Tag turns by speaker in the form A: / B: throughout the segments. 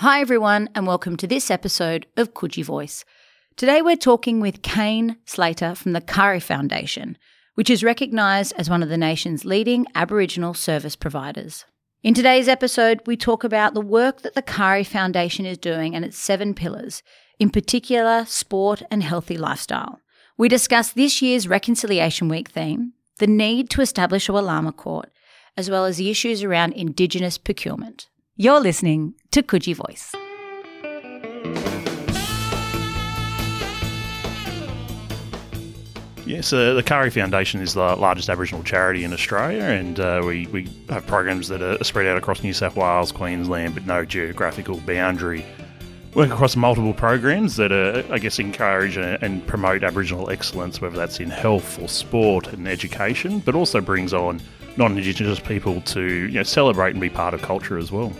A: Hi, everyone, and welcome to this episode of Coogee Voice. Today we're talking with Cain Slater from the Kari Foundation, which is recognised as one of the nation's leading Aboriginal service providers. In today's episode, we talk about the work that the Kari Foundation is doing and its seven pillars, in particular, sport and healthy lifestyle. We discuss this year's Reconciliation Week theme, the need to establish a Walama court, as well as the issues around Indigenous procurement. You're listening to Coogee Voice.
B: Yes, uh, the Kari Foundation is the largest Aboriginal charity in Australia, and uh, we, we have programs that are spread out across New South Wales, Queensland, but no geographical boundary. Work across multiple programs that, are, I guess, encourage and promote Aboriginal excellence, whether that's in health or sport and education, but also brings on non-Indigenous people to you know, celebrate and be part of culture as well.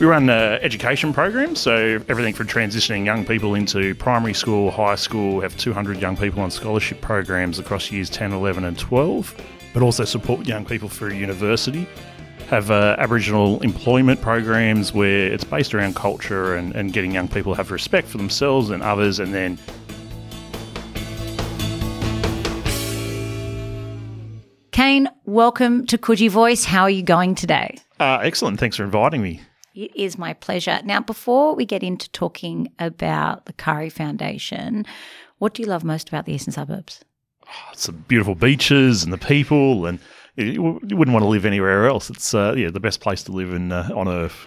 B: We run uh, education programs, so everything from transitioning young people into primary school, high school, we have 200 young people on scholarship programs across years 10, 11 and 12, but also support young people through university. Have uh, Aboriginal employment programs where it's based around culture and, and getting young people have respect for themselves and others and then
A: Cain, welcome to Coogee Voice. How are you going today?
B: Uh, excellent. Thanks for inviting me.
A: It is my pleasure. Now, before we get into talking about the Kari Foundation, what do you love most about the eastern suburbs?
B: Oh, it's the beautiful beaches and the people, and you wouldn't want to live anywhere else. It's uh, yeah, the best place to live in uh, on earth.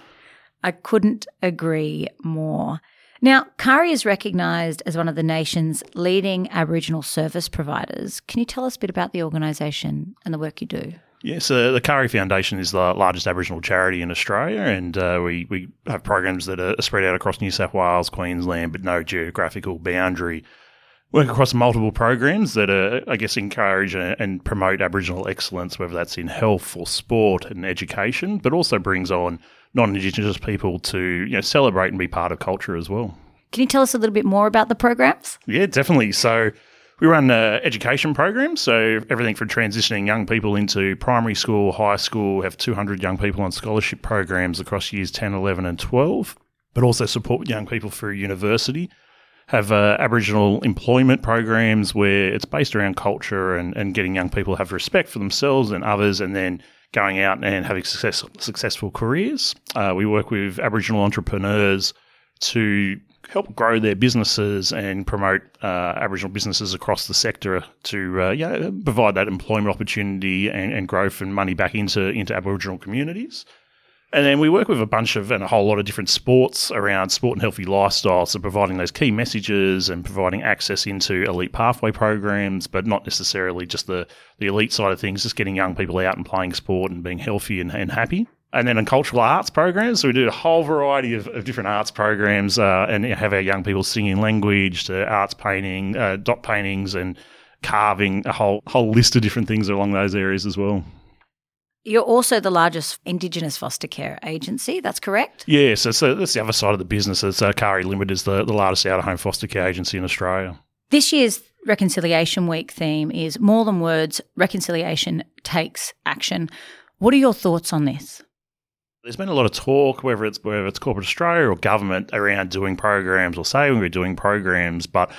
A: I couldn't agree more. Now, Kari is recognised as one of the nation's leading Aboriginal service providers. Can you tell us a bit about the organisation and the work you do?
B: Yes, the Kari Foundation is the largest Aboriginal charity in Australia, and uh, we, we have programs that are spread out across New South Wales, Queensland, but no geographical boundary. Work across multiple programs that are, I guess, encourage and promote Aboriginal excellence, whether that's in health or sport and education, but also brings on non-Indigenous people to you know, celebrate and be part of culture as well.
A: Can you tell us a little bit more about the programs?
B: Yeah, definitely. So we run uh, education programs, so everything from transitioning young people into primary school, high school, have 200 young people on scholarship programs across years 10, 11 and 12, but also support young people through university. Have uh, Aboriginal employment programs where it's based around culture and, and getting young people to have respect for themselves and others and then going out and having success, successful careers. Uh, we work with Aboriginal entrepreneurs to help grow their businesses and promote uh, Aboriginal businesses across the sector to uh, yeah, provide that employment opportunity and, and, growth and money back into, into Aboriginal communities. And then we work with a bunch of and a whole lot of different sports around sport and healthy lifestyle, so providing those key messages and providing access into elite pathway programs, but not necessarily just the, the elite side of things, just getting young people out and playing sport and being healthy and, and happy and then in cultural arts programs, so we do a whole variety of, of different arts programs uh, and have our young people singing language to arts painting, uh, dot paintings, and carving, a whole whole list of different things along those areas as well.
A: You're also the largest Indigenous foster care agency, that's correct?
B: Yeah, so, so that's the other side of the business. It's uh, Kari Limited is the, the largest out of home foster care agency in Australia.
A: This year's Reconciliation Week theme is More Than Words, Reconciliation Takes Action. What are your thoughts on this?
B: There's been a lot of talk, whether it's whether it's corporate Australia or government, around doing programs or saying we're doing programs, but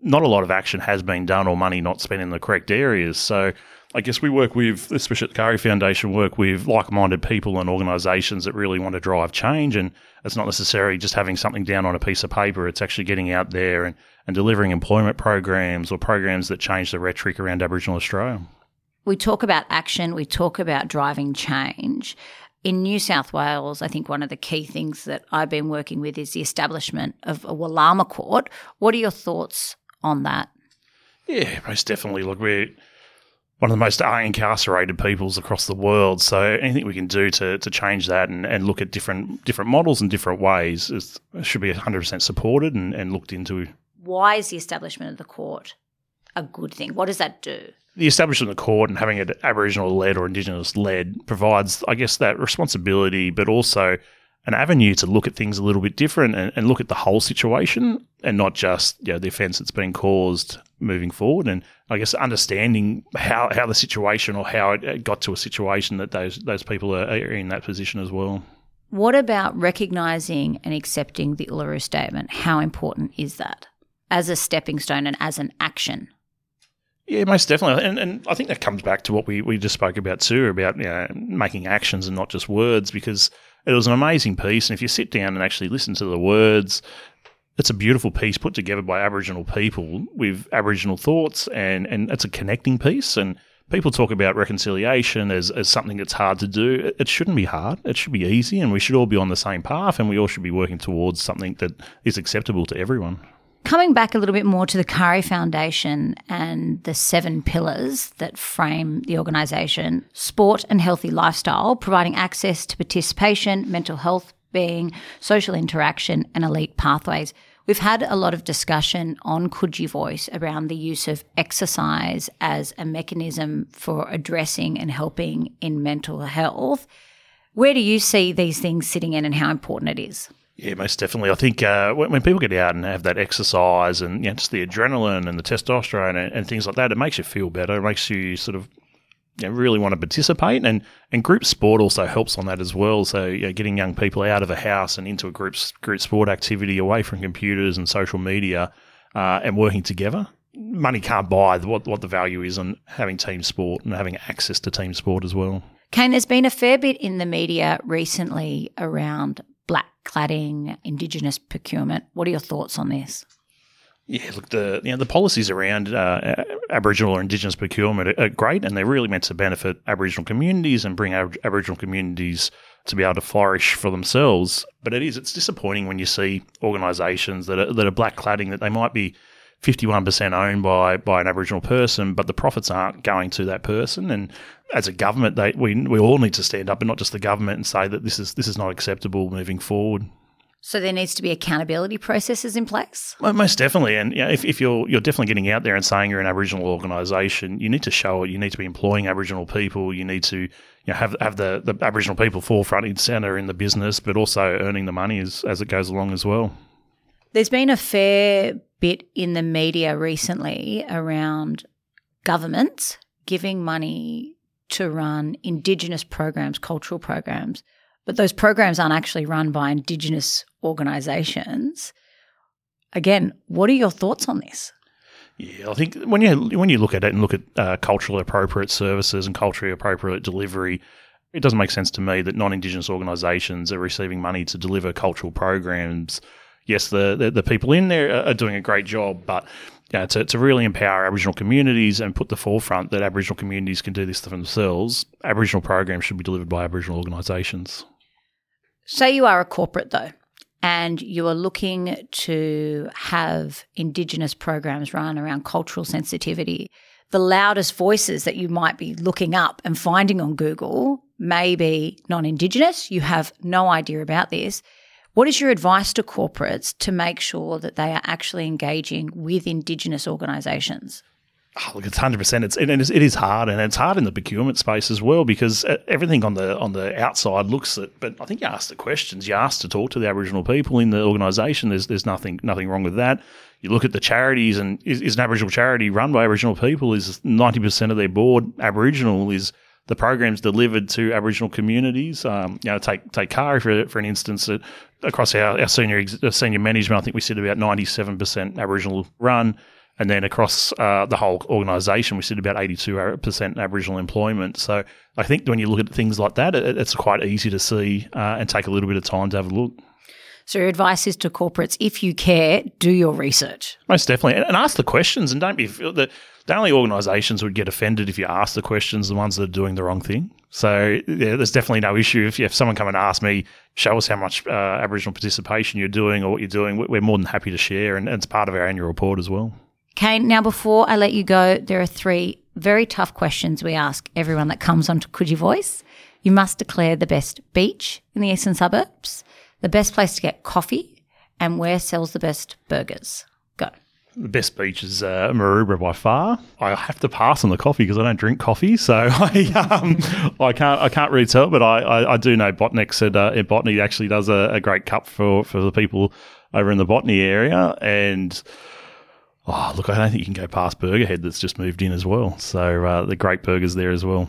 B: not a lot of action has been done or money not spent in the correct areas. So I guess we work with, especially at the Kari Foundation, work with like-minded people and organisations that really want to drive change. And it's not necessarily just having something down on a piece of paper. It's actually getting out there and, and delivering employment programs or programs that change the rhetoric around Aboriginal Australia.
A: We talk about action, we talk about driving change. In New South Wales, I think one of the key things that I've been working with is the establishment of a Walama court. What are your thoughts on that?
B: Yeah, most definitely. Look, we're one of the most incarcerated peoples across the world. So anything we can do to, to change that and, and look at different different models and different ways is, should be 100% supported and, and looked into.
A: Why is the establishment of the court a good thing? What does that do?
B: the establishment of the court and having it Aboriginal led or Indigenous led provides, I guess, that responsibility, but also an avenue to look at things a little bit different and, and look at the whole situation and not just you know, the offence that's been caused moving forward. And I guess understanding how, how the situation or how it got to a situation that those those people are, are in that position as well.
A: What about recognising and accepting the Uluru Statement? How important is that as a stepping stone and as an action?
B: Yeah, most definitely. And, and I think that comes back to what we, we just spoke about too, about you know, making actions and not just words, because it was an amazing piece. And if you sit down and actually listen to the words, it's a beautiful piece put together by Aboriginal people with Aboriginal thoughts, and, and it's a connecting piece. And people talk about reconciliation as, as something that's hard to do. It shouldn't be hard. It should be easy, and we should all be on the same path, and we all should be working towards something that is acceptable to everyone.
A: Coming back a little bit more to the Kari Foundation and the seven pillars that frame the organisation sport and healthy lifestyle, providing access to participation, mental health, being, social interaction, and elite pathways. We've had a lot of discussion on Coogee Voice around the use of exercise as a mechanism for addressing and helping in mental health. Where do you see these things sitting in and how important it is?
B: Yeah, most definitely. I think uh, when, when, people get out and have that exercise and you know, just the adrenaline and the testosterone and, and, things like that, it makes you feel better. It makes you sort of you know, really want to participate. And, and group sport also helps on that as well. So you know, getting young people out of a house and into a group, group sport activity away from computers and social media uh, and working together. Money can't buy what, what the value is on having team sport and having access to team sport as well.
A: Cain, there's been a fair bit in the media recently around black cladding, Indigenous procurement. What are your thoughts on this?
B: Yeah, look, the you know the policies around uh, Aboriginal or Indigenous procurement are, great, and they're really meant to benefit Aboriginal communities and bring Ab- Aboriginal communities to be able to flourish for themselves. But it is it's disappointing when you see organisations that are, that are black cladding that they might be 51% owned by, by an Aboriginal person, but the profits aren't going to that person. And as a government, they, we, we all need to stand up, and not just the government, and say that this is, this is not acceptable moving forward.
A: So there needs to be accountability processes in place.
B: Well, most definitely, and you know, if, if you're you're definitely getting out there and saying you're an Aboriginal organisation, you need to show it. You need to be employing Aboriginal people. You need to you know, have have the, the Aboriginal people forefront and centre in the business, but also earning the money as as it goes along as well.
A: There's been a fair bit in the media recently around governments giving money to run Indigenous programs, cultural programs, but those programs aren't actually run by Indigenous organisations. Again, what are your thoughts on this?
B: Yeah, I think when you when you look at it and look at uh, culturally appropriate services and culturally appropriate delivery, it doesn't make sense to me that non-Indigenous organisations are receiving money to deliver cultural programs yes, the, the, the people in there are doing a great job, but to, to really empower Aboriginal communities and put the forefront that Aboriginal communities can do this for themselves, Aboriginal programs should be delivered by Aboriginal organisations.
A: Say you are a corporate though, and you are looking to have Indigenous programs run around cultural sensitivity. The loudest voices that you might be looking up and finding on Google may be non Indigenous. You have no idea about this. What is your advice to corporates to make sure that they are actually engaging with Indigenous organisations?
B: Oh, look, it's hundred percent. It's it is, it is hard, and it's hard in the procurement space as well because uh, everything on the on the outside looks it. But I think you ask the questions. You ask to talk to the Aboriginal people in the organisation. There's there's nothing nothing wrong with that. You look at the charities, and is, is an Aboriginal charity run by Aboriginal people? Is ninety percent of their board Aboriginal? Is the programs delivered to Aboriginal communities. Um, you know, take take Kari for for an instance. Uh, across our, our senior uh, senior management, I think we sit about ninety seven percent Aboriginal run, and then across uh, the whole organisation, we sit about eighty two percent Aboriginal employment. So I think when you look at things like that, it, it's quite easy to see uh, and take a little bit of time to have a look.
A: So your advice is to corporates: if you care, do your research.
B: Most definitely, and, ask the questions, and don't be the the only organisations would get offended if you ask the questions, the ones that are doing the wrong thing. So yeah, there's definitely no issue if, if someone come and ask me, show us how much uh, Aboriginal participation you're doing or what you're doing. We're more than happy to share, and it's part of our annual report as well.
A: Cain, now before I let you go, there are three very tough questions we ask everyone that comes onto Coogee Voice. You must declare the best beach in the eastern suburbs, the best place to get coffee, and where sells the best burgers. Go.
B: The best beach is uh, Maroubra by far. I have to pass on the coffee because I don't drink coffee, so I um, I can't I can't really tell. But I, I, I do know Botany at, uh, Botany actually does a, a, great cup for, for the people over in the Botany area, and oh look, I don't think you can go past Burgerhead that's just moved in as well. So uh, the great burgers there as well.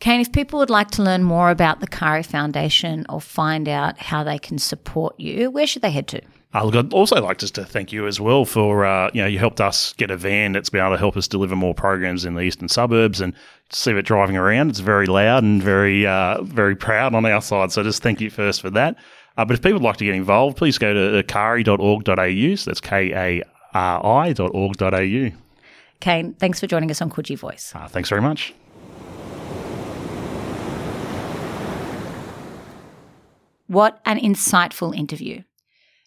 A: Cain, if people would like to learn more about the Kari Foundation or find out how they can support you, where should they head to?
B: Uh, look, I'd also like just to thank you as well for uh, you know you helped us get a van that's been able to help us deliver more programs in the eastern suburbs and see it driving around. It's very loud and very uh, very proud on our side. So just thank you first for that. Uh, but if people would like to get involved, please go to kari.org.au. So that's k a r i.org.au.
A: Cain, thanks for joining us on Coogee Voice.
B: Uh, thanks very much.
A: What an insightful interview.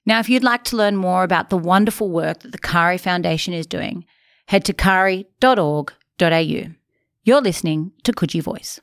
A: Now, if you'd like to learn more about the wonderful work that the Kari Foundation is doing, head to kari.org.au. You're listening to Coogee Voice.